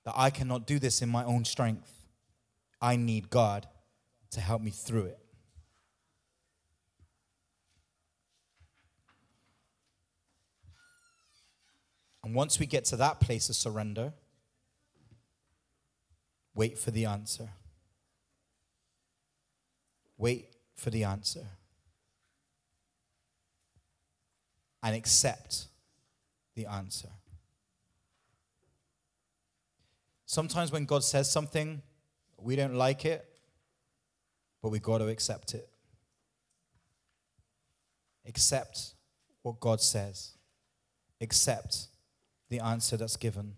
that I cannot do this in my own strength. I need God to help me through it. And once we get to that place of surrender, wait for the answer. Wait for the answer and accept the answer. Sometimes when God says something, we don't like it, but we've got to accept it. Accept what God says. Accept the answer that's given.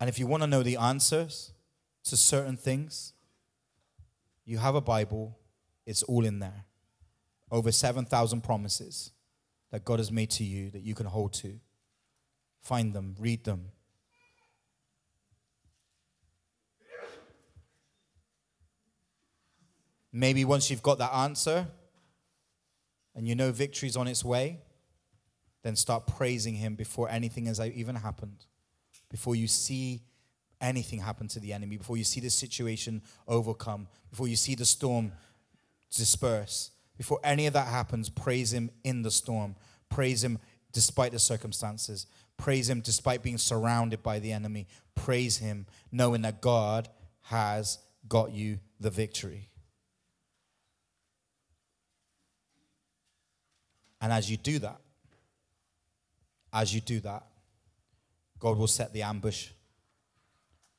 And if you want to know the answers to certain things, you have a Bible, it's all in there. Over 7,000 promises that God has made to you that you can hold to. Find them, read them. Maybe once you've got that answer and you know victory's on its way, then start praising Him before anything has even happened. Before you see anything happen to the enemy, before you see the situation overcome, before you see the storm disperse, before any of that happens, praise Him in the storm. Praise Him despite the circumstances. Praise Him despite being surrounded by the enemy. Praise Him knowing that God has got you the victory. And as you do that, as you do that, God will set the ambush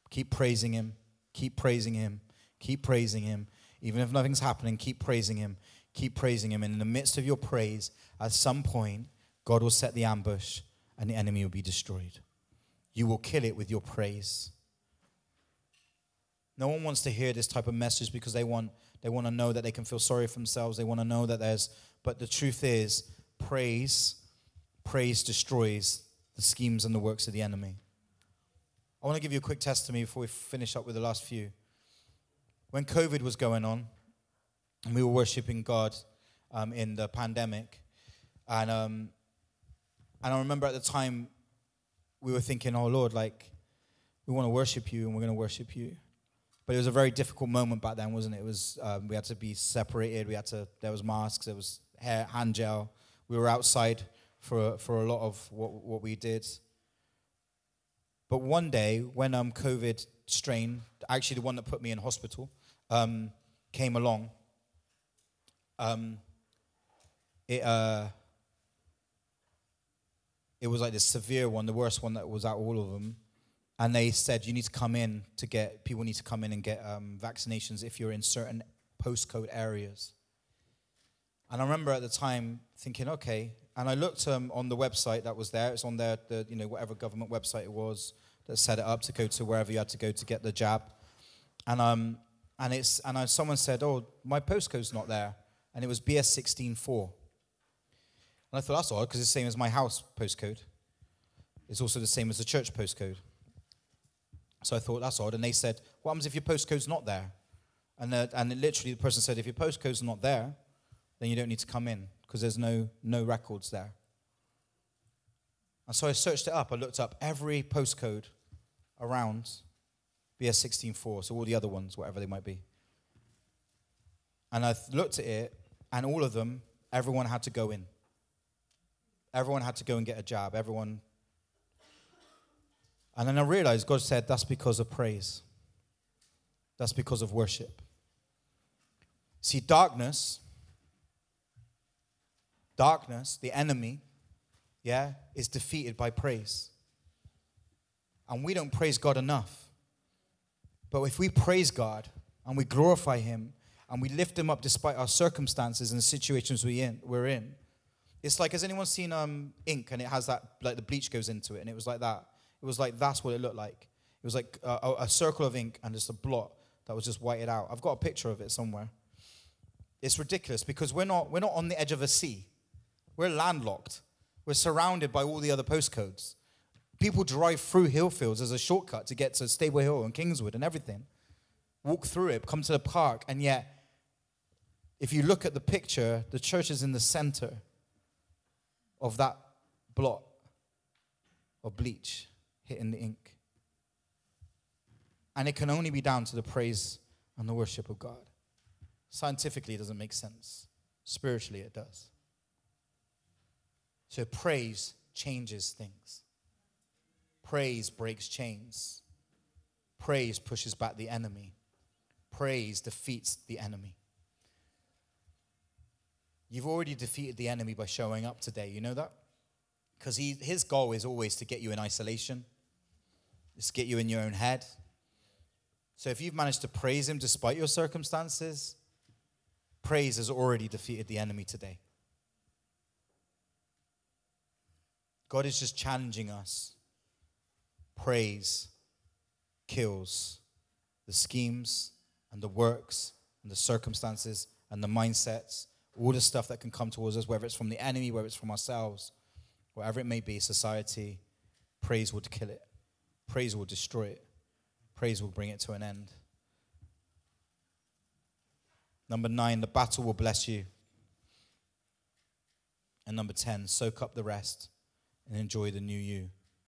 Keep praising Him. Keep praising Him. Keep praising Him. Even if nothing's happening, keep praising Him. Keep praising Him. And in the midst of your praise, at some point, God will set the ambush and the enemy will be destroyed. You will kill it with your praise. No one wants to hear this type of message because they want they want to know that they can feel sorry for themselves. They want to know that there's but the truth is praise praise destroys the schemes and the works of the enemy. I want to give you a quick testimony before we finish up with the last few. When COVID was going on, and we were worshiping God um, in the pandemic, and um, and I remember at the time we were thinking, "Oh Lord, like we want to worship you, and we're going to worship you." But it was a very difficult moment back then, wasn't it? It was um, we had to be separated. We had to. There was masks. There was hair, hand gel. We were outside for for a lot of what what we did. But one day, when um, COVID strain, actually the one that put me in hospital, um, came along, um, it uh, it was like the severe one, the worst one that was out of all of them. And they said you need to come in to get people need to come in and get um, vaccinations if you're in certain postcode areas. And I remember at the time thinking, okay. And I looked um, on the website that was there. It's on there, the you know whatever government website it was that set it up to go to wherever you had to go to get the jab. And um, and it's and I, someone said, oh, my postcode's not there, and it was BS sixteen four. And I thought that's odd because it's the same as my house postcode. It's also the same as the church postcode. So I thought that's odd. And they said, what happens if your postcode's not there? And, the, and literally the person said, if your postcode's not there, then you don't need to come in because there's no, no records there. And so I searched it up. I looked up every postcode around BS 16.4, so all the other ones, whatever they might be. And I looked at it, and all of them, everyone had to go in. Everyone had to go and get a jab. Everyone. And then I realized God said that's because of praise. That's because of worship. See, darkness, darkness, the enemy, yeah, is defeated by praise. And we don't praise God enough. But if we praise God and we glorify Him and we lift Him up despite our circumstances and the situations we in, we're in, it's like, has anyone seen um, ink and it has that, like the bleach goes into it and it was like that? It was like, that's what it looked like. It was like a, a circle of ink and just a blot that was just whited out. I've got a picture of it somewhere. It's ridiculous because we're not, we're not on the edge of a sea. We're landlocked. We're surrounded by all the other postcodes. People drive through Hillfields as a shortcut to get to Staple Hill and Kingswood and everything. Walk through it, come to the park, and yet, if you look at the picture, the church is in the center of that blot of bleach hitting the ink. And it can only be down to the praise and the worship of God. Scientifically, it doesn't make sense. Spiritually, it does. So, praise changes things. Praise breaks chains. Praise pushes back the enemy. Praise defeats the enemy. You've already defeated the enemy by showing up today. You know that? Because his goal is always to get you in isolation, it's to get you in your own head. So if you've managed to praise him despite your circumstances, praise has already defeated the enemy today. God is just challenging us. Praise kills the schemes and the works and the circumstances and the mindsets all the stuff that can come towards us, whether it's from the enemy, whether it's from ourselves, whatever it may be, society, praise would kill it. Praise will destroy it. Praise will bring it to an end. Number nine, the battle will bless you. And number 10, soak up the rest and enjoy the new you.